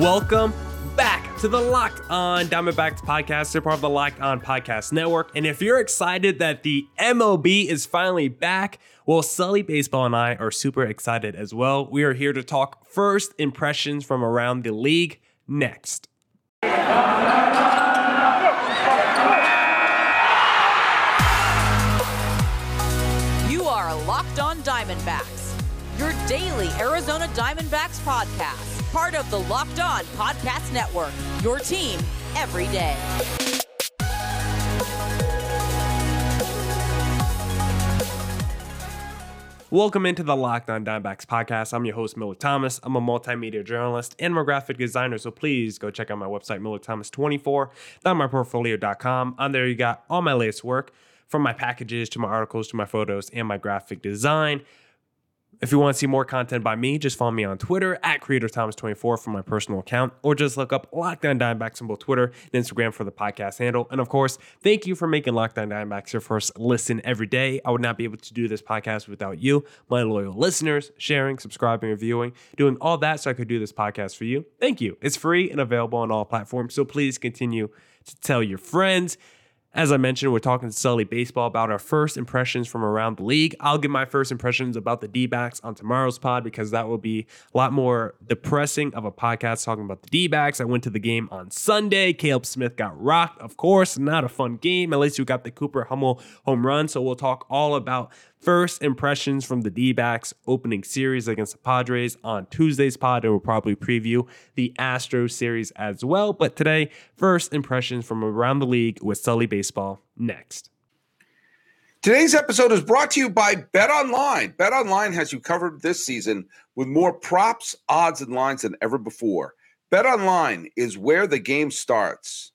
Welcome back to the Locked On Diamondbacks podcast. They're part of the Locked On Podcast Network. And if you're excited that the MLB is finally back, well, Sully Baseball and I are super excited as well. We are here to talk first impressions from around the league next. You are Locked On Diamondbacks, your daily Arizona Diamondbacks podcast, part of the Locked On Podcast Network, your team every day. Welcome into the Locked On Diamondbacks podcast. I'm your host, Miller Thomas. I'm a multimedia journalist and graphic designer, so please go check out my website, millerthomas24.myportfolio.com. On there, you got all my latest work from my packages to my articles to my photos and my graphic design. If you want to see more content by me, just follow me on Twitter at CreatorThomas24 for my personal account, or just look up Locked On Diamondbacks on both Twitter and Instagram for the podcast handle. And of course, thank you for making Locked On Diamondbacks your first listen every day. I would not be able to do this podcast without you, my loyal listeners, sharing, subscribing, reviewing, doing all that so I could do this podcast for you. Thank you. It's free and available on all platforms, so please continue to tell your friends. As I mentioned, we're talking to Sully Baseball about our first impressions from around the league. I'll give my first impressions about the D backs on tomorrow's pod because that will be a lot more depressing of a podcast talking about the D backs. I went to the game on Sunday. Caleb Smith got rocked, of course. Not a fun game. At least you got the Cooper Hummel home run. So we'll talk all about first impressions from the D backs opening series against the Padres on Tuesday's pod. And we'll probably preview the Astros series as well. But today, first impressions from around the league with Sully Baseball next. Today's episode is brought to you by Bet Online. Bet Online has you covered this season with more props, odds, and lines than ever before. Bet Online is where the game starts.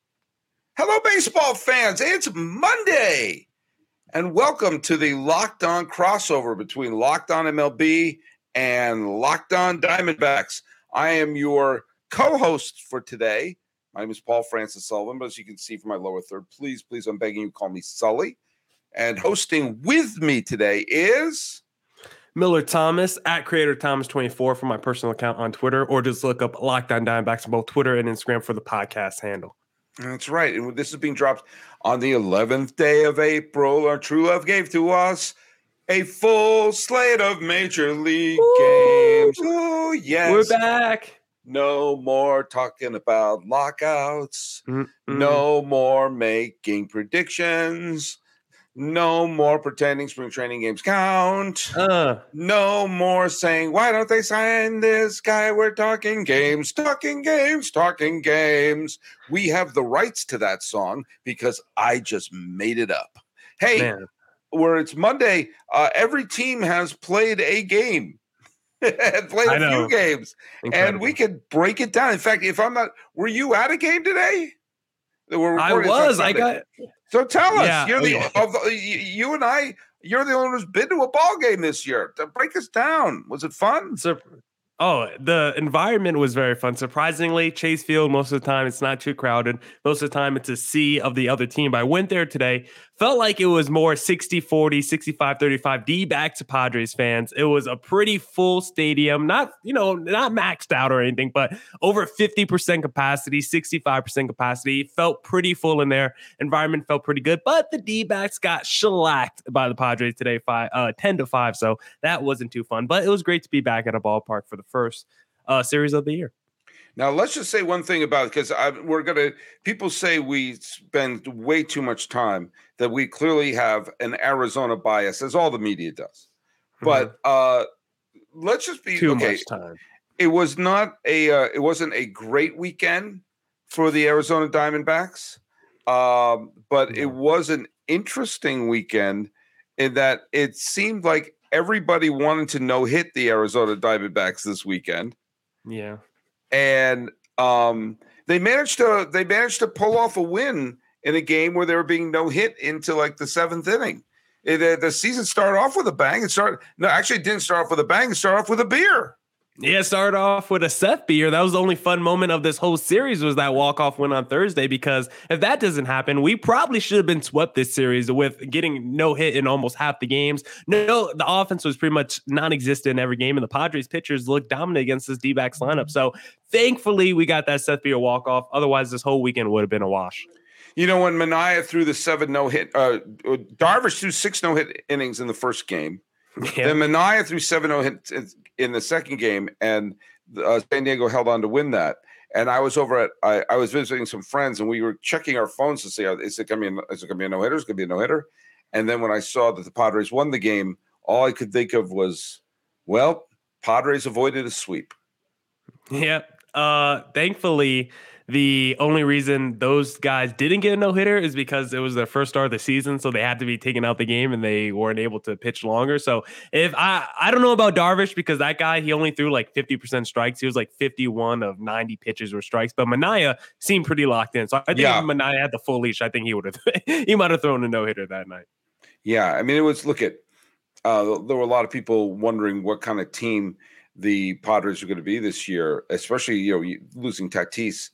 Hello, baseball fans. It's Monday. And welcome to the Locked On crossover between Locked On MLB and Locked On Diamondbacks. I am your co host for today. My name is Paul Francis Sullivan, but as you can see from my lower third, please, please, I'm begging you, call me Sully. And hosting with me today is Miller Thomas at Creator Thomas 24 for my personal account on Twitter, or just look up Locked On Diamondbacks on both Twitter and Instagram for the podcast handle. That's right. And this is being dropped on the 11th day of April. Our true love gave to us a full slate of major league games. Oh, yes. We're back. No more talking about lockouts. Mm-mm. No more making predictions. No more pretending spring training games count. Uh, No more saying, why don't they sign this guy? We're talking games, talking games, talking games. We have the rights to that song because I just made it up. Hey, man. where it's Monday, uh, every team has played a game. and played I a know. few games. And we Incredible. could break it down. In fact, if I'm not, were you at a game today? We're I recording this on was. I got. So tell us, Yeah, you're oh, the, yeah. of the you and I, you're the only one who's been to a ball game this year. To break us down, was it fun? So, oh, the environment was very fun. Surprisingly, Chase Field, most of the time, it's not too crowded. Most of the time, it's a sea of the other team. But I went there today, felt like it was more 60 40, 65 35 D back to Padres fans. It was a pretty full stadium, not, you know, not maxed out or anything, but over 50% capacity, 65% capacity. Felt pretty full in there. Environment felt pretty good, but the D backs got shellacked by the Padres today, five, uh, 10 to 5. So that wasn't too fun, but it was great to be back at a ballpark for the first uh, series of the year. Now, let's just say one thing about because we're to, people say we spend way too much time, that we clearly have an Arizona bias, as all the media does. But uh, let's just be Mm-hmm. too okay. much time. It was not a, uh, it wasn't a great weekend for the Arizona Diamondbacks, um, but it was an interesting weekend in that it seemed like everybody wanted to no hit the Arizona Diamondbacks this weekend Yeah. and um, they managed to they managed to pull off a win in a game where they were being no hit into like the seventh inning. Uh, the season started off with a bang. It started no, actually, it didn't start off with a bang. It started off with a beer. Yeah, started off with a Seth beer. That was the only fun moment of this whole series was that walk off win on Thursday. Because if that doesn't happen, we probably should have been swept this series with getting no hit in almost half the games. No, the offense was pretty much non-existent in every game, and the Padres pitchers looked dominant against this D-backs lineup. So thankfully, we got that Seth Beer walk off. Otherwise, this whole weekend would have been a wash. You know, when Manaea threw the seven no hit, uh, Darvish threw six no hit innings in the first game. Yeah. Then Manaea threw seven no hits in the second game, and uh, San Diego held on to win that. And I was over at I, I, was visiting some friends, and we were checking our phones to see is it going to be is it going to be a no hitter? Is it going to be a no hitter? And then when I saw that the Padres won the game, all I could think of was, well, Padres avoided a sweep. Yeah. Uh, thankfully, the only reason those guys didn't get a no hitter is because it was their first start of the season, so they had to be taken out the game and they weren't able to pitch longer. So if I I don't know about Darvish because that guy he only threw like fifty percent strikes. He was like fifty one of ninety pitches were strikes, but Manaea seemed pretty locked in. So I think yeah. if Manaea had the full leash, I think he would have he might have thrown a no hitter that night. Yeah, I mean it was look at uh, there were a lot of people wondering what kind of team the Padres are going to be this year, especially you know losing Tatis.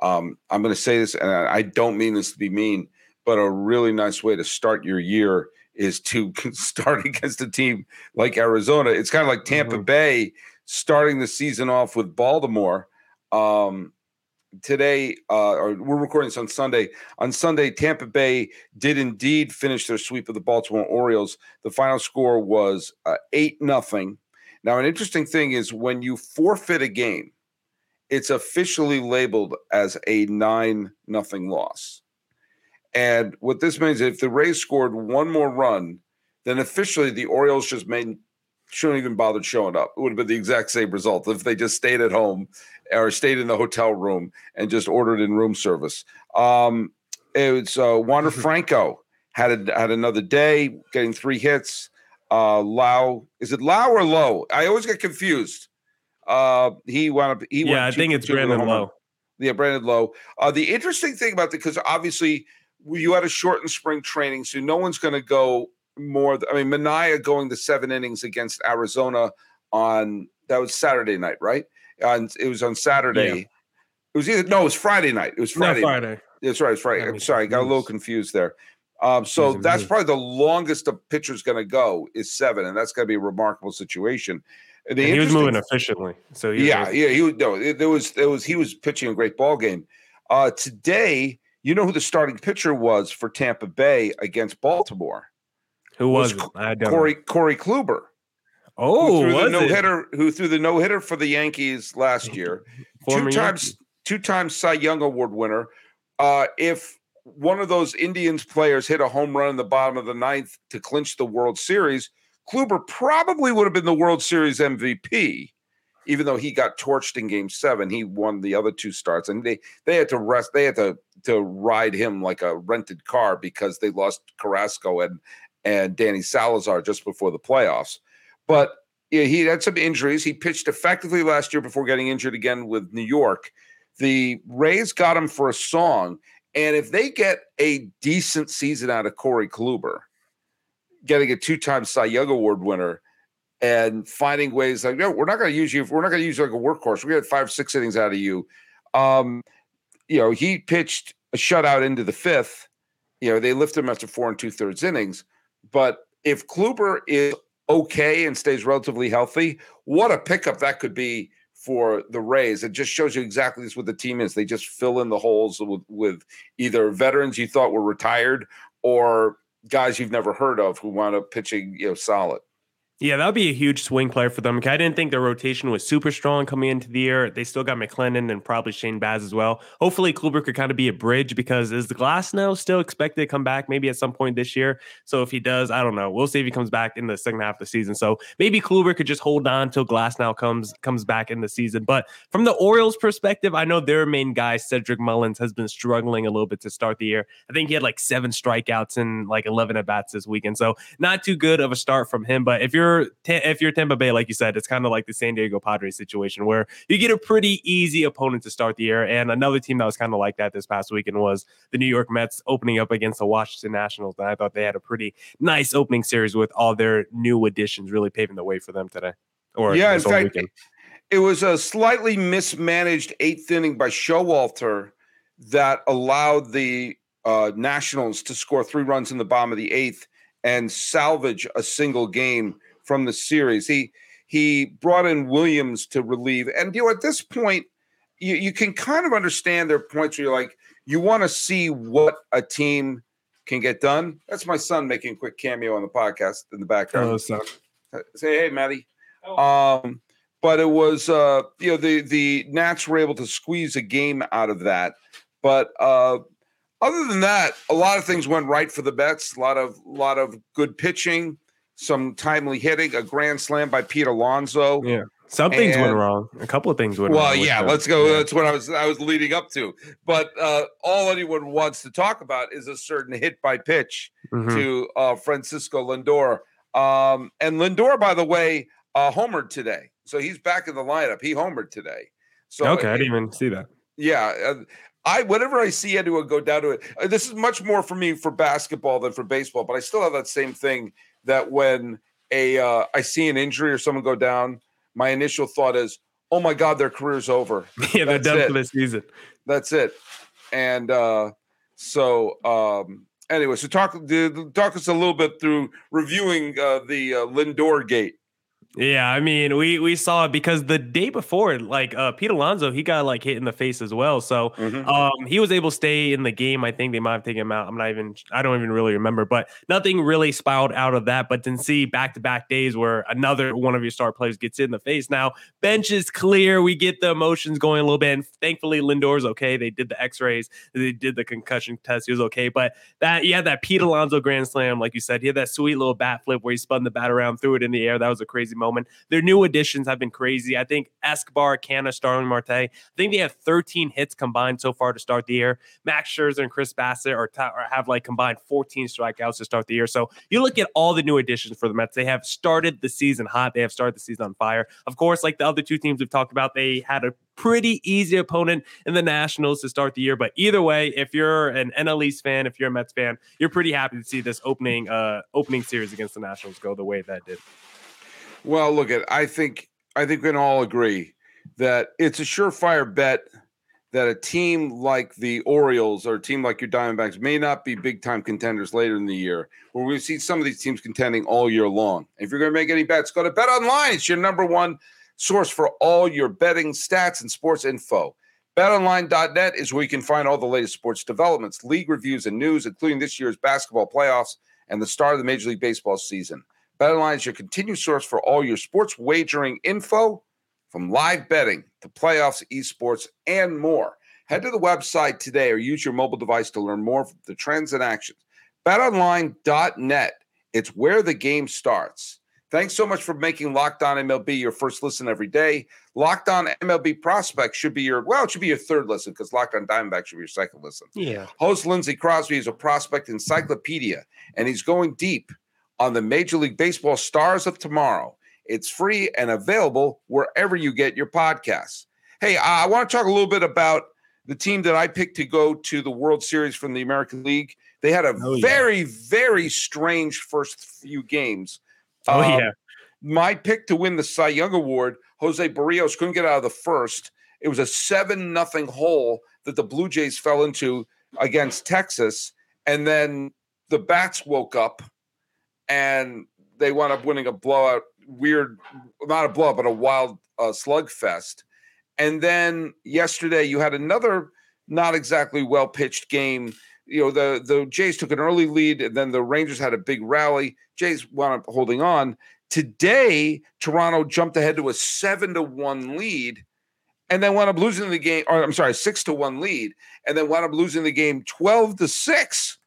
Um, I'm going to say this, and I don't mean this to be mean, but a really nice way to start your year is to start against a team like Arizona. It's kind of like Tampa mm-hmm. Bay starting the season off with Baltimore. Um, today, uh, or we're recording this on Sunday. On Sunday, Tampa Bay did indeed finish their sweep of the Baltimore Orioles. The final score was uh, eight nothing. Now, an interesting thing is when you forfeit a game, it's officially labeled as a nine nothing loss. And what this means, if the Rays scored one more run, then officially the Orioles just made shouldn't even bothered showing up. It would have been the exact same result if they just stayed at home or stayed in the hotel room and just ordered in room service. Um, it was uh, Wander Franco had a, had another day, getting three hits. Uh, Lau is it Lau or Low? I always get confused. Uh, he wound up. He yeah, I think it's Brandon Lowe. Yeah, Brandon Lowe. Uh, the interesting thing about the because obviously you had a shortened spring training, so no one's going to go more. I mean, Manaea going the seven innings against Arizona on that was Saturday night, right? And it was on Saturday. Yeah. It was either no, it was Friday night. It was Friday. No, Friday. That's right. It's Friday. I'm sorry, I got a little confused there. Um, so that's probably the longest a pitcher's going to go is seven, and that's going to be a remarkable situation he was moving efficiently. So yeah, yeah, he was no. There was there was he was pitching a great ball game. Uh, today, you know who the starting pitcher was for Tampa Bay against Baltimore? Who was, was Corey know. Corey Kluber? Oh, who threw the no hitter? Who threw the no hitter for the Yankees last year? two times, two times Cy Young Award winner. Uh, if one of those Indians players hit a home run in the bottom of the ninth to clinch the World Series, Kluber probably would have been the World Series MVP, even though he got torched in Game Seven. He won the other two starts, and they they had to rest. They had to to ride him like a rented car because they lost Carrasco and and Danny Salazar just before the playoffs. But yeah, he had some injuries. He pitched effectively last year before getting injured again with New York. The Rays got him for a song, and if they get a decent season out of Corey Kluber, getting a two-time Cy Young Award winner and finding ways like, no, we're not going to use you. We're not going to use you like a workhorse. We get five, six innings out of you. Um, you know, he pitched a shutout into the fifth. You know, they lift him after four and two thirds innings. But if Kluber is okay and stays relatively healthy, what a pickup that could be for the Rays. It just shows you exactly this what the team is. They just fill in the holes with, with either veterans you thought were retired or guys you've never heard of who wound up pitching, you know, solid. Yeah, that would be a huge swing player for them. I didn't think their rotation was super strong coming into the year. They still got McClanahan and probably Shane Baz as well. Hopefully, Kluber could kind of be a bridge because is the Glasnow still expected to come back maybe at some point this year? So if he does, I don't know. We'll see if he comes back in the second half of the season. So maybe Kluber could just hold on till Glasnow comes comes back in the season. But from the Orioles' perspective, I know their main guy Cedric Mullins has been struggling a little bit to start the year. I think he had like seven strikeouts and like eleven at bats this weekend. So not too good of a start from him. But if you're you're if you're Tampa Bay, like you said, it's kind of like the San Diego Padres situation where you get a pretty easy opponent to start the year. And another team that was kind of like that this past weekend was the New York Mets opening up against the Washington Nationals. And I thought they had a pretty nice opening series with all their new additions really paving the way for them today. Or yeah, in fact, weekend. it was a slightly mismanaged eighth inning by Showalter that allowed the uh, Nationals to score three runs in the bottom of the eighth and salvage a single game from the series. He he brought in Williams to relieve, and you know at this point, you, you can kind of understand their points where you're like, you want to see what a team can get done. That's my son making a quick cameo on the podcast in the background. Hello, son. Say hey, Maddie. Um, but it was uh, you know the the Nats were able to squeeze a game out of that. But uh, other than that, a lot of things went right for the Mets. A lot of lot of good pitching, some timely hitting, a grand slam by Pete Alonso. Yeah. Some things And- went wrong. A couple of things went Well, wrong. with yeah, let's go. Yeah. That's what I was I was leading up to. But uh, all anyone wants to talk about is a certain hit by pitch Mhm. to uh, Francisco Lindor. Um, and Lindor, by the way, uh, homered today, so he's back in the lineup. He homered today. So okay, I didn't even see that. yeah, uh, I whenever I see anyone go down to it, uh, this is much more for me for basketball than for baseball. But I still have that same thing that when a uh, I see an injury or someone go down, my initial thought is, "Oh my God, their career's over. yeah, they're That's done it. for the season. That's it." And uh, so um, anyway, so talk talk us a little bit through reviewing uh, the uh, Lindor gate. Yeah, I mean, we we saw it because the day before, like uh Pete Alonso, he got like hit in the face as well. So um he was able to stay in the game. I think they might have taken him out. I'm not even I don't even really remember, but nothing really spiraled out of that. But then see back to back days where another one of your star players gets hit in the face. Now, bench is clear. We get the emotions going a little bit. And thankfully Lindor's okay. They did the x-rays, they did the concussion test. He was okay. But that yeah, that Pete Alonso grand slam, like you said, he had that sweet little bat flip where he spun the bat around, threw it in the air. That was a crazy moment. Their new additions have been crazy. I think Escobar, Canha, Starling Marte, I think they have 13 hits combined so far to start the year. Max Scherzer and Chris Bassitt are, t- have like combined 14 strikeouts to start the year. So you look at all the new additions for the Mets. They have started the season hot. They have started the season on fire. Of course, like the other two teams we've talked about, they had a pretty easy opponent in the Nationals to start the year. But either way, if you're an NL East fan, if you're a Mets fan, you're pretty happy to see this opening uh opening series against the Nationals go the way that did. Well, look at I think I think we can all agree that it's a surefire bet that a team like the Orioles or a team like your Diamondbacks may not be big time contenders later in the year, where we see some of these teams contending all year long. If you're going to make any bets, go to Bet Online. It's your number one source for all your betting stats and sports info. BetOnline.net is where you can find all the latest sports developments, league reviews, and news, including this year's basketball playoffs and the start of the Major League Baseball season. BetOnline is your continued source for all your sports wagering info, from live betting to playoffs, esports, and more. Head to the website today or use your mobile device to learn more of the trends and actions. BetOnline.net. It's where the game starts. Thanks so much for making Locked On MLB your first listen every day. Locked On MLB Prospect should be your, well, it should be your third listen because Locked On Diamondback should be your second listen. Yeah. Host Lindsey Crosby is a prospect encyclopedia, and he's going deep on the Major League Baseball stars of tomorrow. It's free and available wherever you get your podcasts. Hey, I want to talk a little bit about the team that I picked to go to the World Series from the American League. They had a Oh, yeah. very, very strange first few games. Oh Um, yeah. my pick to win the Cy Young Award, Jose Berrios couldn't get out of the first. It was a seven nothing hole that the Blue Jays fell into against Texas, and then the bats woke up, and they wound up winning a blowout. Weird, not a blowout, but a wild uh, slugfest. And then yesterday, you had another not exactly well pitched game. You know, the the Jays took an early lead, and then the Rangers had a big rally. Jays wound up holding on. Today, Toronto jumped ahead to a seven to one lead, and then wound up losing the game. Or I'm sorry, six to one lead, and then wound up losing the game twelve to six,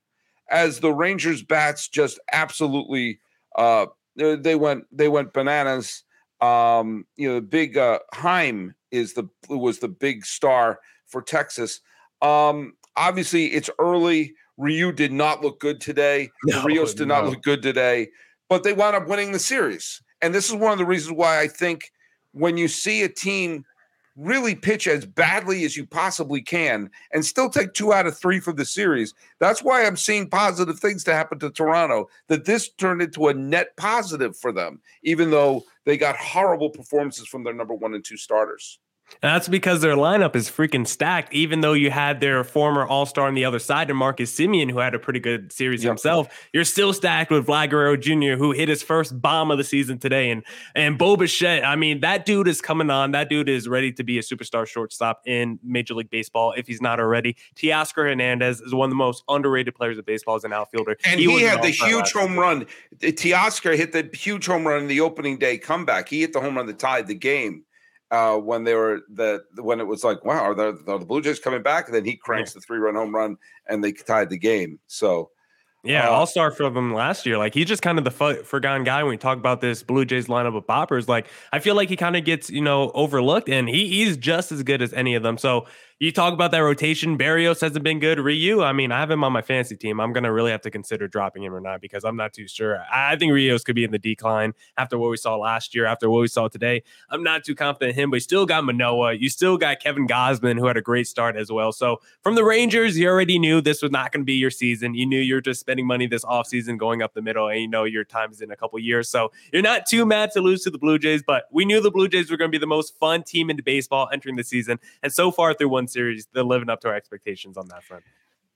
as the Rangers bats just absolutely uh, they went they went bananas. Um, you know, the big uh, Heim is the was the big star for Texas. Um, obviously, it's early. Ryu did not look good today. No, Rios did not look good today, but they wound up winning the series. And this is one of the reasons why I think when you see a team really pitch as badly as you possibly can and still take two out of three for the series. That's why I'm seeing positive things to happen to Toronto, that this turned into a net positive for them, even though they got horrible performances from their number one and two starters. And that's because their lineup is freaking stacked, even though you had their former all star on the other side, and Marcus Semien, who had a pretty good series yep. himself. You're still stacked with Vlad Guerrero Jr., who hit his first bomb of the season today. And and Bo Bichette, I mean, that dude is coming on. That dude is ready to be a superstar shortstop in Major League Baseball if he's not already. Teoscar Hernandez is one of the most underrated players of baseball as an outfielder. And he, he had the huge home run. Teoscar hit the huge home run in the opening day comeback. He hit the home run that tied the game uh, when they were the when it was like, wow, are the, are the Blue Jays coming back? And then he cranks yeah. the three run home run and they tied the game. So yeah, uh, All Star from him last year. Like he's just kind of the forgotten guy when we talk about this Blue Jays lineup of poppers. Like I feel like he kind of gets you know overlooked, and he he's just as good as any of them. So you talk about that rotation. Berrios hasn't been good. Ryu, I mean, I have him on my fantasy team. I'm gonna really have to consider dropping him or not because I'm not too sure. I think Rios could be in the decline after what we saw last year, after what we saw today. I'm not too confident in him, but you still got Manoah. You still got Kevin Gausman, who had a great start as well. So from the Rangers, you already knew this was not going to be your season. You knew you're just spending money this offseason going up the middle, and you know your time is in a couple years. So you're not too mad to lose to the Blue Jays, but we knew the Blue Jays were going to be the most fun team in baseball entering the season. And so far through one series, they're living up to our expectations on that front.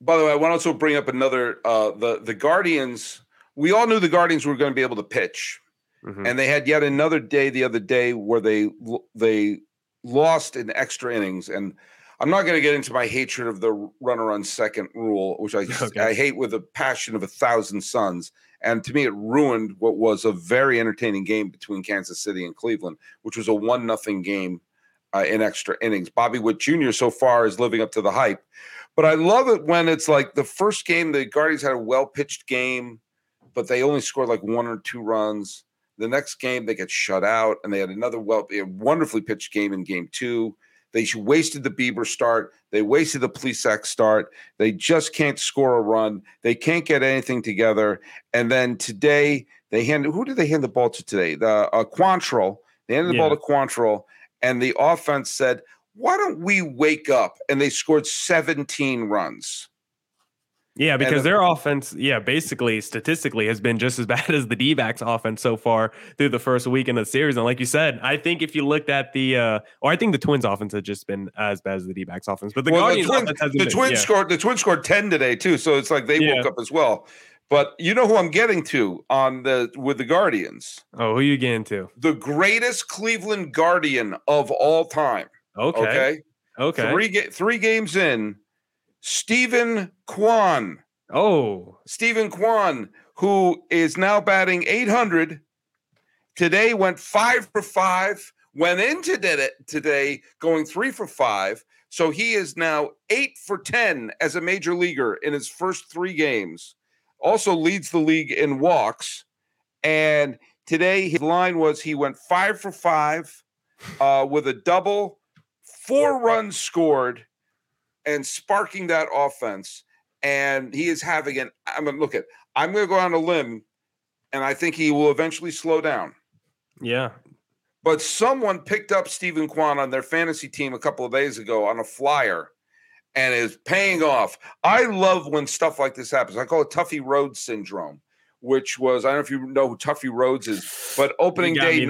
By the way, I want to also bring up another uh, the the Guardians. We all knew the Guardians were going to be able to pitch, mm-hmm. and they had yet another day the other day where they they lost in extra innings. And I'm not going to get into my hatred of the runner on second rule, which I okay. I hate with a passion of a thousand suns. And to me, it ruined what was a very entertaining game between Kansas City and Cleveland, which was a one nothing game uh, in extra innings. Bobby Witt Jr. so far is living up to the hype. But I love it when it's like the first game, the Guardians had a well pitched game, but they only scored like one or two runs. The next game, they get shut out, and they had another well, wonderfully pitched game in game two. They wasted the Bieber start. They wasted the Plesac start. They just can't score a run. They can't get anything together. And then today, they hand who did they hand the ball to today? The uh, Quantrill. They handed the yeah. ball to Quantrill, and the offense said, why don't we wake up? And they scored 17 runs. Yeah, because their offense, yeah, basically statistically has been just as bad as the D backs offense so far through the first week in the series. And like you said, I think if you looked at the, uh, or I think the Twins offense has just been as bad as the D backs offense. But the well, Guardians the, twins, the been, Twins yeah. scored, the Twins scored 10 today too. So it's like they yeah. woke up as well. But you know who I'm getting to on the with the Guardians? Oh, who you getting to? The greatest Cleveland Guardian of all time. Okay. Okay. Okay. Three ga- three games in, Steven Kwan. Oh, Steven Kwan, who is now batting 800. Today went five for five. Went into it today going three for five. So he is now eight for 10 as a major leaguer in his first three games also leads the league in walks. And today his line was he went five for five uh, with a double, four runs scored, and sparking that offense. And he is having an. I'm gonna look at. I'm gonna go on a limb, and I think he will eventually slow down. Yeah. But someone picked up Steven Kwan on their fantasy team a couple of days ago on a flyer and is paying off. I love when stuff like this happens. I call it Tuffy Rhodes syndrome, which was I don't know if you know who Tuffy Rhodes is, but opening day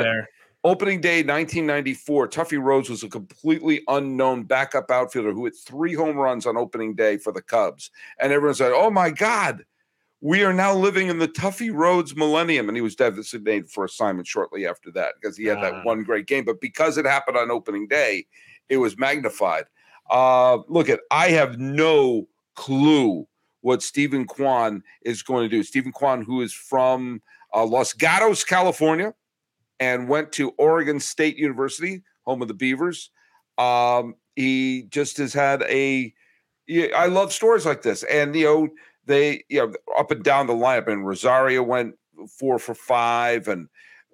opening day 1994, Tuffy Rhodes was a completely unknown backup outfielder who hit three home runs on opening day for the Cubs, and everyone said, "Oh my God." We are now living in the Tuffy Rhodes millennium, and he was designated for assignment shortly after that because he had that ah. one great game. But because it happened on opening day, it was magnified. Uh, look at I have no clue what Steven Kwan is going to do. Steven Kwan, who is from uh, Los Gatos, California, and went to Oregon State University, home of the Beavers. Um, he just has had a. I love stories like this, and you know they you know up and down the lineup. And Rosario went four for five, and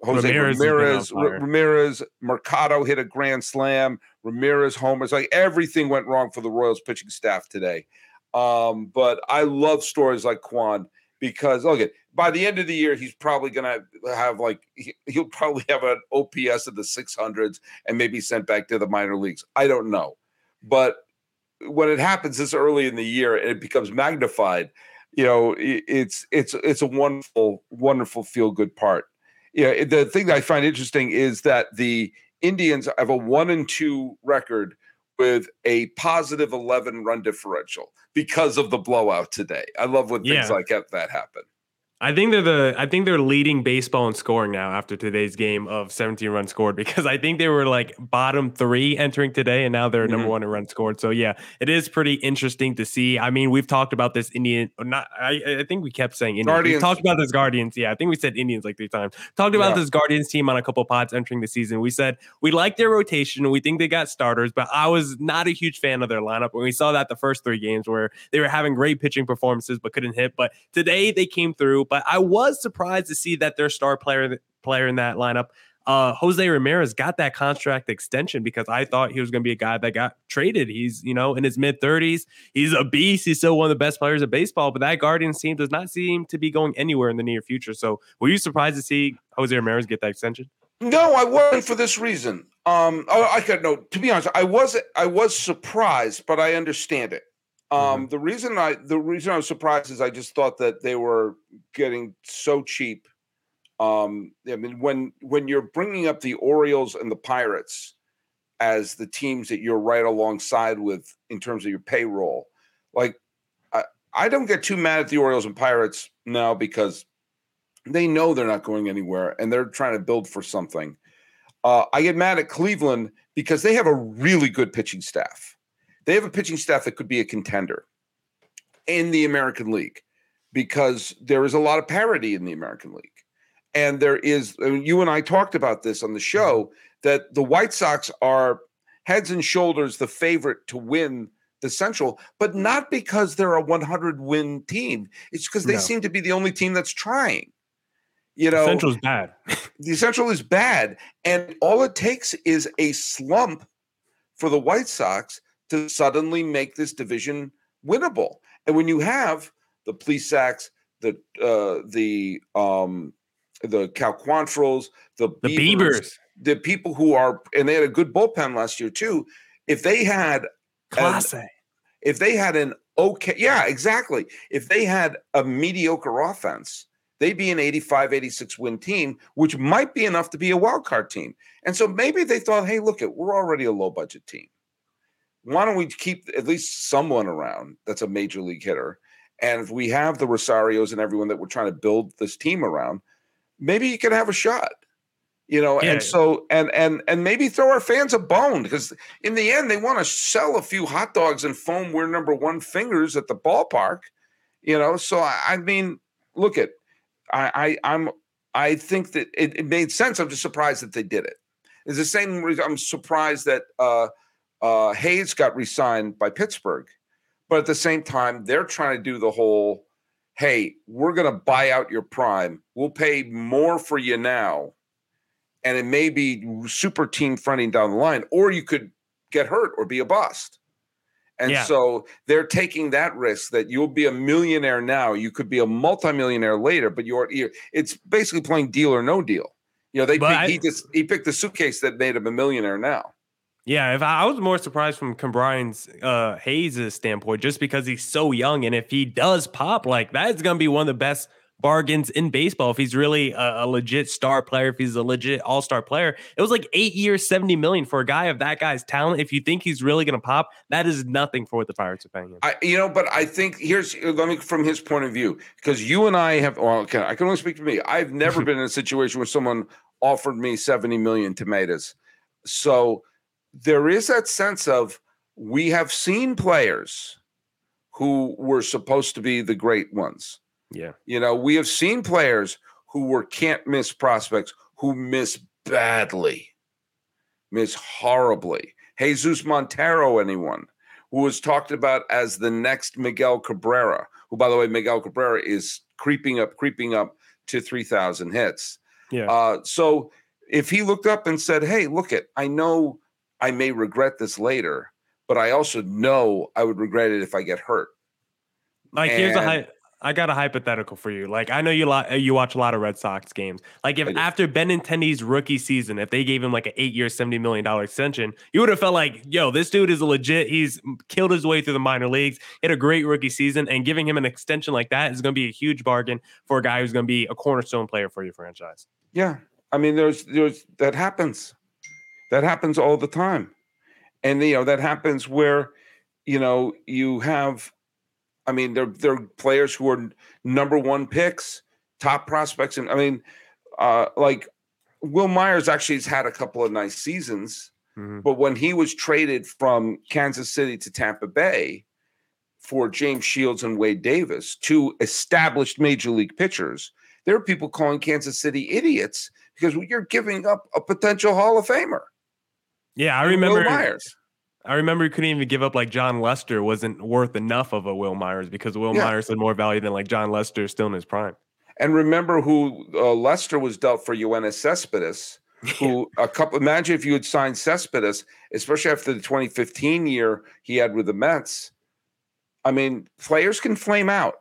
Jose Ramirez, Ramirez, Ramirez, Mercado hit a grand slam. Ramirez homers, like everything went wrong for the Royals pitching staff today. Um, but I love stories like Kwan because look at by the end of the year, he's probably going to have like he, will probably have an OPS of the 600s and maybe sent back to the minor leagues. I don't know, but when it happens this early in the year and it becomes magnified, you know, it's it's it's a wonderful, wonderful feel good part. Yeah, the thing that I find interesting is that the Indians have a one and two record with a positive 11 run differential because of the blowout today. I love when things yeah. like that happen. I think they're the I think they're leading baseball in scoring now after today's game of 17 runs scored because I think they were like bottom three entering today and now they're mm-hmm. number one in runs scored. So yeah, it is pretty interesting to see. I mean, we've talked about this Indian not I, I think we kept saying Indians. Guardians. We talked about this Guardians. Yeah, I think we said Indians like three times. Talked about yeah. this Guardians team on a couple pods entering the season. We said we like their rotation. We think they got starters, but I was not a huge fan of their lineup. When we saw that the first three games where they were having great pitching performances but couldn't hit. But today they came through. But I was surprised to see that their star player player in that lineup, uh, Jose Ramirez, got that contract extension because I thought he was going to be a guy that got traded. He's you know in his mid thirties. He's a beast. He's still one of the best players of baseball. But that Guardians team does not seem to be going anywhere in the near future. So were you surprised to see Jose Ramirez get that extension? No, I wasn't for this reason. Um, oh, I could no. To be honest, I was I was surprised, but I understand it. Um, mm-hmm. the reason I the reason I was surprised is I just thought that they were getting so cheap. Um, I mean, when when you're bringing up the Orioles and the Pirates as the teams that you're right alongside with in terms of your payroll, like I, I don't get too mad at the Orioles and Pirates now because they know they're not going anywhere and they're trying to build for something. Uh, I get mad at Cleveland because they have a really good pitching staff they have a pitching staff that could be a contender in the American League because there is a lot of parity in the American League. And there is, I mean, you and I talked about this on the show mm-hmm. that the White Sox are heads and shoulders the favorite to win the Central, but not because they're a 100 win team. It's because they no. seem to be the only team that's trying. You know, the Central is bad. the Central is bad. And all it takes is a slump for the White Sox to suddenly make this division winnable. And when you have the Plesac's, the uh, the um, the Cal Quantrills, the, the Biebers, Biebers, the people who are, and they had a good bullpen last year too. If they had class an, if they had an okay, yeah, exactly. If they had a mediocre offense, they'd be an 85, 86 win team, which might be enough to be a wild card team. And so maybe they thought, hey, look, it, we're already a low budget team why don't we keep at least someone around that's a major league hitter? And if we have the Rosarios and everyone that we're trying to build this team around, maybe you can have a shot. You know, yeah. and so and and and maybe throw our fans a bone because in the end they want to sell a few hot dogs and foam we're number one fingers at the ballpark. You know, so I, I mean, look at I, I I'm I think that it, it made sense. I'm just surprised that they did it. It's the same reason I'm surprised that uh uh, Hayes got re-signed by Pittsburgh, but at the same time, they're trying to do the whole, "Hey, we're going to buy out your prime. We'll pay more for you now, and it may be super team fronting down the line, or you could get hurt or be a bust." And yeah. so they're taking that risk that you'll be a millionaire now. You could be a multimillionaire later, but you're, you're it's basically playing deal or no deal. You know, they pick, I, he just he picked the suitcase that made him a millionaire now. Yeah, if I, I was more surprised from Ke'Brian uh, Hayes' standpoint, just because he's so young, and if he does pop, like that is going to be one of the best bargains in baseball. If he's really a, a legit star player, if he's a legit all star player, it was like eight years, seventy million for a guy of that guy's talent. If you think he's really going to pop, that is nothing for what the Pirates are paying him. I, you know, but I think here's let me from his point of view because you and I have. Well, okay, I can only speak to me. I've never been in a situation where someone offered me seventy million tomatoes, so there is that sense of we have seen players who were supposed to be the great ones. Yeah. You know, we have seen players who were can't miss prospects who miss badly, miss horribly. Jesus Montero, anyone who was talked about as the next Miguel Cabrera, who, by the way, Miguel Cabrera is creeping up, creeping up to 3,000 hits. Yeah. Uh, so if he looked up and said, Hey, look it, I know I may regret this later, but I also know I would regret it if I get hurt. Like and, here's a I got a hypothetical for you. Like I know you lot you watch a lot of Red Sox games. Like if after Benintendi's rookie season, if they gave him like an eight year, seventy million dollar extension, you would have felt like, yo, this dude is a legit. He's killed his way through the minor leagues, had a great rookie season, and giving him an extension like that is going to be a huge bargain for a guy who's going to be a cornerstone player for your franchise. Yeah, I mean, there's there's that happens, that happens all the time, and you know that happens where, you know, you have I mean, they're they're players who are number one picks, top prospects, and I mean, uh, like Wil Myers actually has had a couple of nice seasons, mm-hmm. but when he was traded from Kansas City to Tampa Bay for James Shields and Wade Davis, two established major league pitchers, there are people calling Kansas City idiots because you're giving up a potential Hall of Famer. Yeah, I remember Wil Myers. I remember he couldn't even give up like Jon Lester wasn't worth enough of a Wil Myers because Wil yeah. Myers had more value than like Jon Lester still in his prime. And remember who uh, Lester was dealt for Yoenis Cespedes, who a couple imagine if you had signed Cespedes, especially after the 2015 year he had with the Mets. I mean, players can flame out.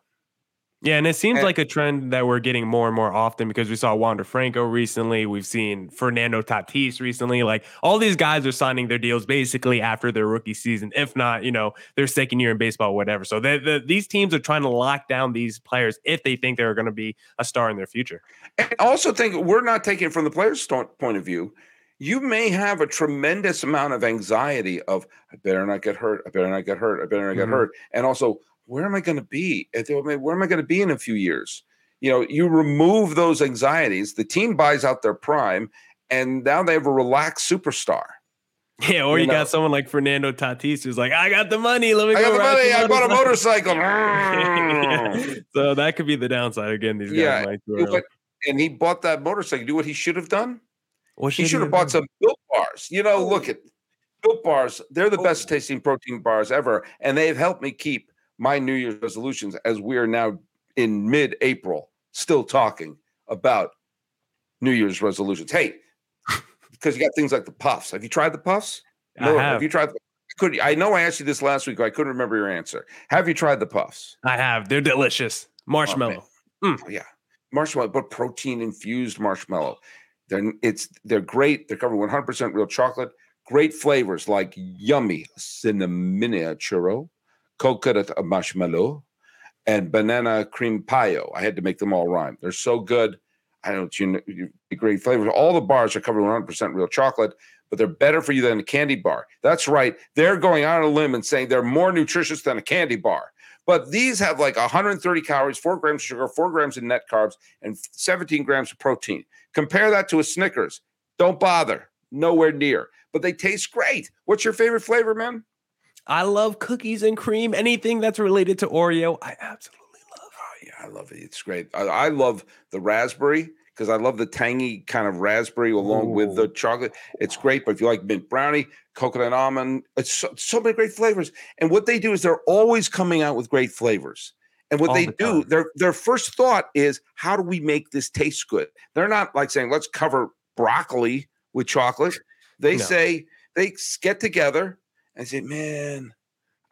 Yeah, and it seems and, like a trend that we're getting more and more often because we saw Wander Franco recently. We've seen Fernando Tatis recently. Like all these guys are signing their deals basically after their rookie season, if not, you know, their second year in baseball, whatever. So they, the, these teams are trying to lock down these players if they think they're going to be a star in their future. And also think we're not taking it from the player's point of view. You may have a tremendous amount of anxiety of I better not get hurt. I better not get hurt. I better not get mm-hmm. hurt. And also where am I going to be? Eh, where am I going to be in a few years? You know, you remove those anxieties. The team buys out their prime, and now they have a relaxed superstar. Yeah, or you, you know? got someone like Fernando Tatis who's like, I got the money. Let me I got the money. I bought a motorcycle. so that could be the downside again. These guys yeah, but, and he bought that motorcycle. Do what he should have done. What he should have bought some built bars. You know, look oh. at built bars. They're the oh. best tasting protein bars ever, and they've helped me keep my New Year's resolutions as we are now in mid April still talking about New Year's resolutions. Hey, because you got things like the puffs. Have you tried the puffs? No. Have. have you tried? The, could I know I asked you this last week? I couldn't remember your answer. Have you tried the puffs? I have. They're delicious. Marshmallow. Oh, mm. oh, yeah, marshmallow, but protein infused marshmallow. They're it's they're great. They're covered 100% real chocolate. Great flavors like yummy cinnamon churro, coconut marshmallow, and banana cream payo. I had to make them all rhyme. They're so good. I don't you know great flavors. All the bars are covered 100% real chocolate, but they're better for you than a candy bar. That's right. They're going on a limb and saying they're more nutritious than a candy bar. But these have like 130 calories, four grams of sugar, four grams of net carbs, and 17 grams of protein. Compare that to a Snickers. Don't bother. Nowhere near. But they taste great. What's your favorite flavor, man? I love cookies and cream. Anything that's related to Oreo, I absolutely love. Oh yeah, I love it. It's great. I, I love the raspberry because I love the tangy kind of raspberry along Ooh. with the chocolate. It's great. But if you like mint brownie, coconut almond, it's so, so, many great flavors. And what they do is they're always coming out with great flavors. And what All they the do, their their first thought is, how do we make this taste good? They're not like saying, let's cover broccoli with chocolate. They no. say they get together I said, man,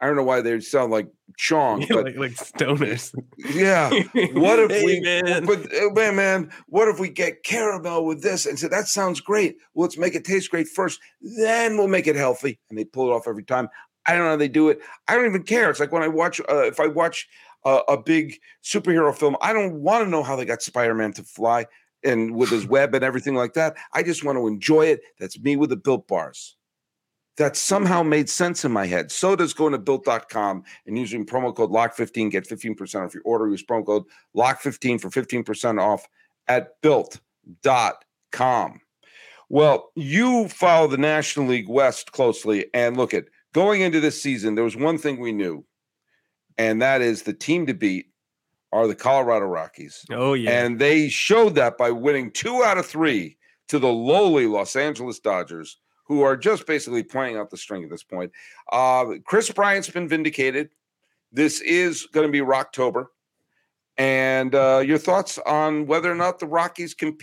I don't know why they sound like Chong, but like, like stoners. Yeah. What if hey, we, man. but uh, man, man, what if we get caramel with this? And said, that sounds great. Well, let's make it taste great first, then we'll make it healthy. And they pull it off every time. I don't know how they do it. I don't even care. It's like when I watch, uh, if I watch uh, a big superhero film, I don't want to know how they got Spider Man to fly and with his web and everything like that. I just want to enjoy it. That's me with the built bars that somehow made sense in my head. So does going to built.com and using promo code LOCK15, get 15% off your order. Use promo code LOCK15 for 15% off at built.com. Well, you follow the National League West closely and look at going into this season, there was one thing we knew, and that is the team to beat are the Colorado Rockies. Oh, yeah. And they showed that by winning two out of three to the lowly Los Angeles Dodgers who are just basically playing out the string at this point. Uh, Kris Bryant's been vindicated. This is going to be Rocktober. And uh, your thoughts on whether or not the Rockies can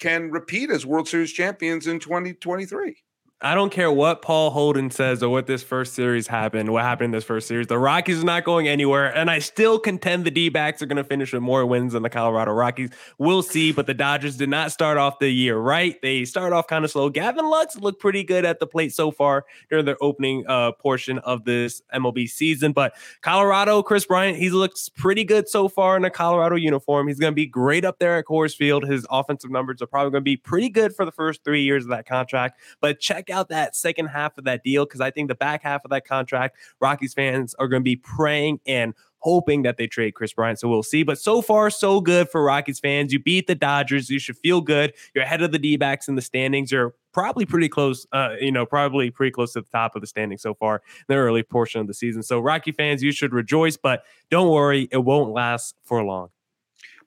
can repeat as World Series champions in 2023? I don't care what Paul Holden says or what this first series happened, what happened in this first series. The Rockies are not going anywhere. And I still contend the D backs are going to finish with more wins than the Colorado Rockies. We'll see. But the Dodgers did not start off the year right. They started off kind of slow. Gavin Lux looked pretty good at the plate so far during their opening uh, portion of this MLB season. But Colorado, Kris Bryant, he looks pretty good so far in a Colorado uniform. He's going to be great up there at Coors Field. His offensive numbers are probably going to be pretty good for the first three years of that contract. But check out that second half of that deal because I think the back half of that contract, Rockies fans are going to be praying and hoping that they trade Kris Bryant. So we'll see. But so far, so good for Rockies fans. You beat the Dodgers. You should feel good. You're ahead of the D backs in the standings. You're probably pretty close, uh, you know, probably pretty close to the top of the standing so far in the early portion of the season. So Rocky fans, you should rejoice, but don't worry, it won't last for long.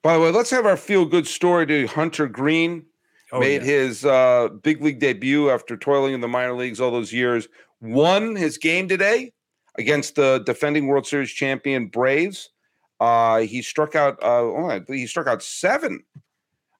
By the way, let's have our feel good story to Hunter Greene. Oh, made yeah. his uh, big league debut after toiling in the minor leagues all those years. Won his game today against the defending World Series champion Braves. Uh, he struck out. Uh, oh, he struck out seven.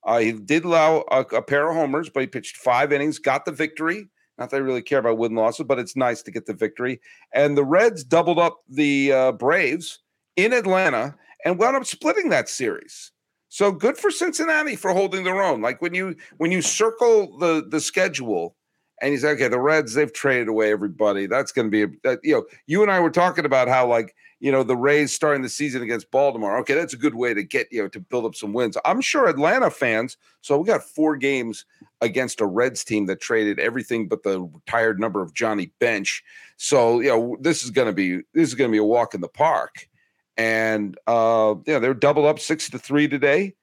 Uh, he did allow a, a, pair of homers, but he pitched five innings, got the victory. Not that I really care about win losses, but it's nice to get the victory. And the Reds doubled up the uh, Braves in Atlanta and wound up splitting that series. So good for Cincinnati for holding their own. Like when you when you circle the the schedule and you say, okay, the Reds they've traded away everybody. That's going to be a, that, you know. You and I were talking about how like you know the Rays starting the season against Baltimore. Okay, that's a good way to get you know to build up some wins. I'm sure Atlanta fans. So we got four games against a Reds team that traded everything but the retired number of Johnny Bench. So you know this is going to be this is going to be a walk in the park and uh, yeah, they're double up six to three today.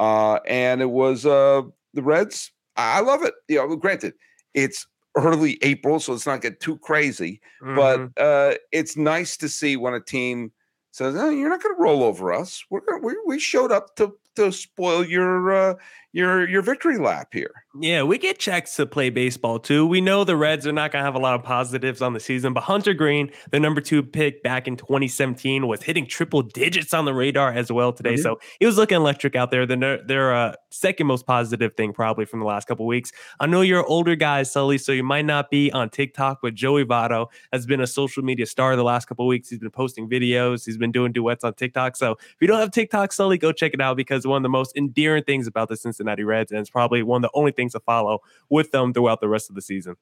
Uh, and it was uh, the Reds. I love it. You know, granted, it's early April, so it's not get too crazy, mm-hmm. but uh, it's nice to see when a team says, oh, "You're not going to roll over us. We're gonna, we we showed up to to spoil your uh, your your victory lap here." Yeah, we get checks to play baseball too. We know the Reds are not going to have a lot of positives on the season, but Hunter Greene, the number two pick back in 2017, was hitting triple digits on the radar as well today. Mm-hmm. So he was looking electric out there. Their, their uh, second most positive thing probably from the last couple weeks. I know you're older guys, Sully, so you might not be on TikTok, but Joey Votto has been a social media star the last couple weeks. He's been posting videos. He's been doing duets on TikTok. So if you don't have TikTok, Sully, go check it out because one of the most endearing things about the Cincinnati Reds, and it's probably one of the only things things to follow with them throughout the rest of the season.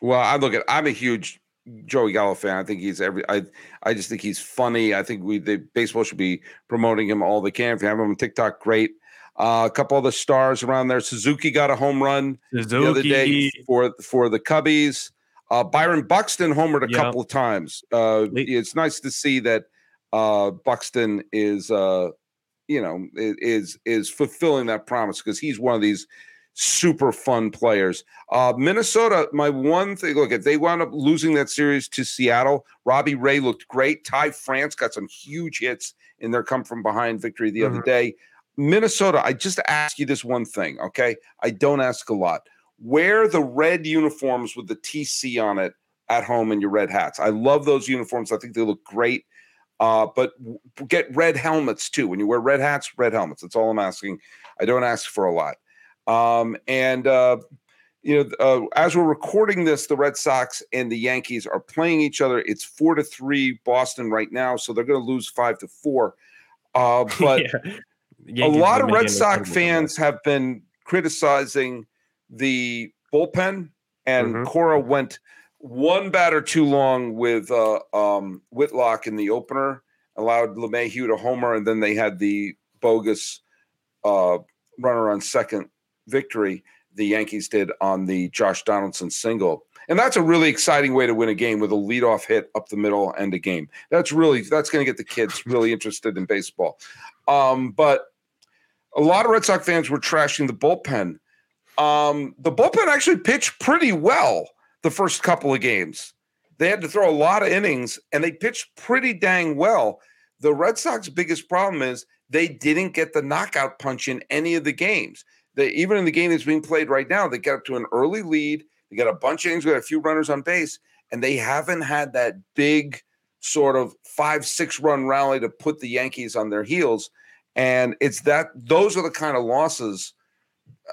Well, I look at I'm a huge Joey Gallo fan. I think he's every. I I just think he's funny. I think we the baseball should be promoting him all they can. If you have him on TikTok, great. Uh, a couple of the stars around there. Suzuki got a home run Suzuki. the other day for for the Cubbies. Uh, Byron Buxton homered a yep. couple of times. Uh, it's nice to see that uh, Buxton is, uh, you know, is is fulfilling that promise because he's one of these super fun players. Uh, Minnesota, my one thing, look, if they wound up losing that series to Seattle, Robbie Ray looked great. Ty France got some huge hits in their come from behind victory the mm-hmm. other day. Minnesota, I just ask you this one thing, okay? I don't ask a lot. Wear the red uniforms with the TC on it at home in your red hats. I love those uniforms. I think they look great. Uh, but get red helmets too. When you wear red hats, red helmets. That's all I'm asking. I don't ask for a lot. Um, and uh, you know, uh, as we're recording this, the Red Sox and the Yankees are playing each other. It's four to three Boston right now, so they're going to lose five to four. Uh, but yeah. a lot of Red Sox fans have been criticizing the bullpen, and mm-hmm. Cora went one batter too long with uh, um, Whitlock in the opener, allowed LeMahieu to homer, and then they had the bogus uh, runner on second victory the Yankees did on the Josh Donaldson single. And that's a really exciting way to win a game with a leadoff hit up the middle and a game. That's really that's going to get the kids really interested in baseball. Um, but a lot of Red Sox fans were trashing the bullpen. Um, the bullpen actually pitched pretty well the first couple of games. They had to throw a lot of innings and they pitched pretty dang well. The Red Sox biggest problem is they didn't get the knockout punch in any of the games they even in the game that's being played right now, they get up to an early lead. They got a bunch of innings, got a few runners on base, and they haven't had that big sort of five, six run rally to put the Yankees on their heels. And it's that those are the kind of losses.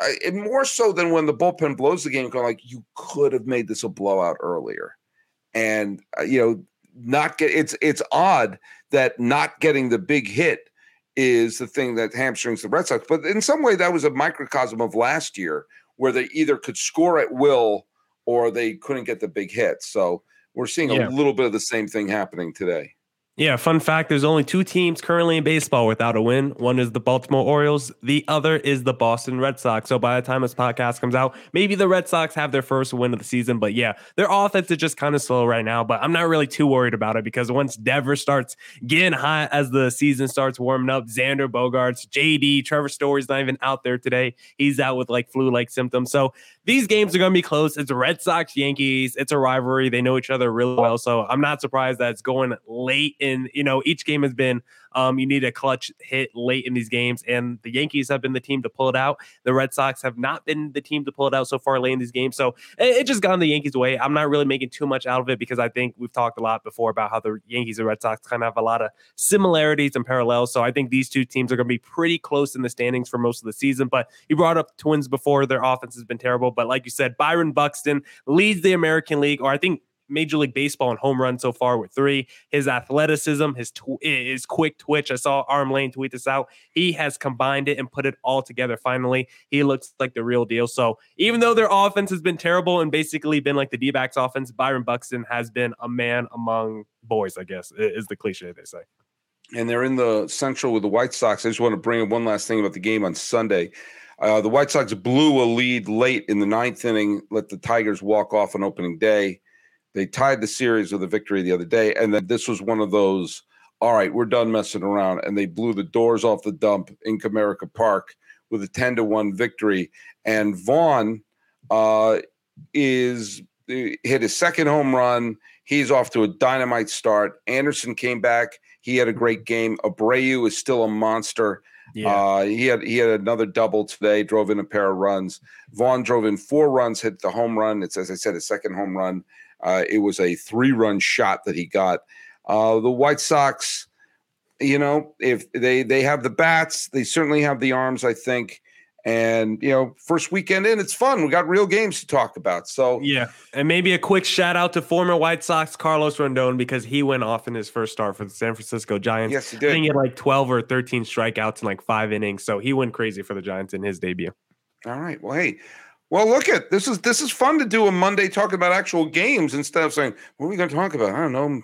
Uh, more so than when the bullpen blows the game, going like you could have made this a blowout earlier, and uh, you know not get it's it's odd that not getting the big hit is the thing that hamstrings the Red Sox. But in some way, that was a microcosm of last year where they either could score at will or they couldn't get the big hit. So we're seeing yeah. a little bit of the same thing happening today. Yeah, fun fact there's only two teams currently in baseball without a win. One is the Baltimore Orioles, the other is the Boston Red Sox. So by the time this podcast comes out, maybe the Red Sox have their first win of the season. But yeah, their offense is just kind of slow right now. But I'm not really too worried about it because once Devers starts getting hot as the season starts warming up, Xander Bogaerts, JD, Trevor Story's not even out there today. He's out with like flu like symptoms. So these games are going to be close. It's Red Sox Yankees. It's a rivalry. They know each other really well. So I'm not surprised that it's going late in you know each game has been um, you need a clutch hit late in these games, and the Yankees have been the team to pull it out. The Red Sox have not been the team to pull it out so far late in these games. So it, it just gone the Yankees' way. I'm not really making too much out of it because I think we've talked a lot before about how the Yankees and Red Sox kind of have a lot of similarities and parallels. So I think these two teams are going to be pretty close in the standings for most of the season. But you brought up Twins before; their offense has been terrible. But like you said, Byron Buxton leads the American League, or I think Major League Baseball in home runs so far with three. His athleticism, his tw- his quick twitch. I saw Arm Lane tweet this out. He has combined it and put it all together. Finally, he looks like the real deal. So even though their offense has been terrible and basically been like the D-backs offense, Byron Buxton has been a man among boys. I guess is the cliche they say. And they're in the Central with the White Sox. I just want to bring up one last thing about the game on Sunday. Uh, the White Sox blew a lead late in the ninth inning, let the Tigers walk off on opening day. They tied the series with a victory the other day, and then this was one of those. All right, we're done messing around, and they blew the doors off the dump in Comerica Park with a ten to one victory. And Vaughn uh, is uh, hit his second home run. He's off to a dynamite start. Anderson came back. He had a great game. Abreu is still a monster. Yeah. Uh, he had he had another double today. Drove in a pair of runs. Vaughn drove in four runs, hit the home run. It's as I said, a second home run. Uh, it was a three run shot that he got. Uh, the White Sox, you know, if they they have the bats, they certainly have the arms. I think. And you know, first weekend in, it's fun. We got real games to talk about. So yeah, and maybe a quick shout out to former White Sox Carlos Rodon because he went off in his first start for the San Francisco Giants. Yes, he did. I think he had like twelve or thirteen strikeouts in like five innings, so he went crazy for the Giants in his debut. All right. Well, hey, well, look at this is this is fun to do a Monday talking about actual games instead of saying what are we going to talk about? I don't know,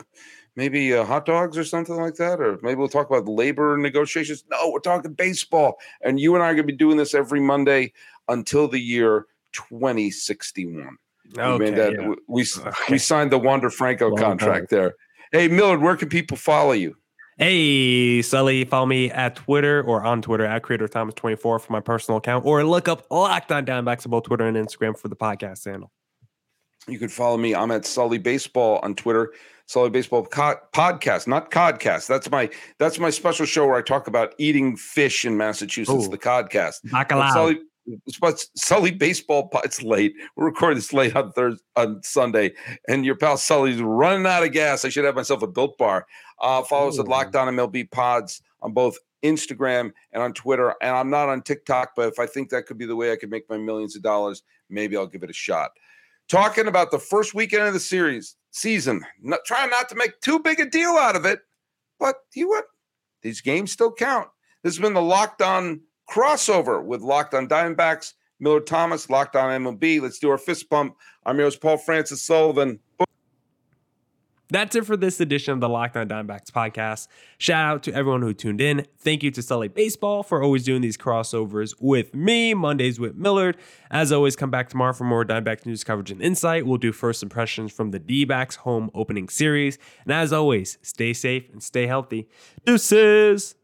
maybe uh, hot dogs or something like that, or maybe we'll talk about labor negotiations. No, we're talking baseball, and you and I are going to be doing this every Monday until the year 2061. Okay, we, that, yeah. we, okay. we signed the Wander Franco Long contract time. there. Hey Millard, where can people follow you? Hey, Sully, follow me at Twitter or on Twitter at Creator Thomas24 for my personal account, or look up Locked On Diamondbacks on both Twitter and Instagram for the podcast channel. You can follow me. I'm at Sully Baseball on Twitter. Sully Baseball co- podcast, not Codcast. That's my that's my special show where I talk about eating fish in Massachusetts. Ooh. The Codcast. Sully, but Sully baseball. It's late. We're recording this late on Thursday, on Sunday, and your pal Sully's running out of gas. I should have myself a built bar. Uh, follow Ooh. us at Locked On MLB Pods on both Instagram and on Twitter. And I'm not on TikTok, but if I think that could be the way I could make my millions of dollars, maybe I'll give it a shot. Talking about the first weekend of the series season, not trying not to make too big a deal out of it, but you what? These games still count. This has been the Locked On crossover with Locked On Diamondbacks, Millard Thomas, Locked On MLB. Let's do our fist pump. I'm your host, Paul Francis Sullivan. That's it for this edition of the Locked On Diamondbacks podcast. Shout out to everyone who tuned in. Thank you to Sully Baseball for always doing these crossovers with me, Mondays with Millard. As always, come back tomorrow for more Diamondbacks news coverage and insight. We'll do first impressions from the D backs home opening series. And as always, stay safe and stay healthy. Deuces.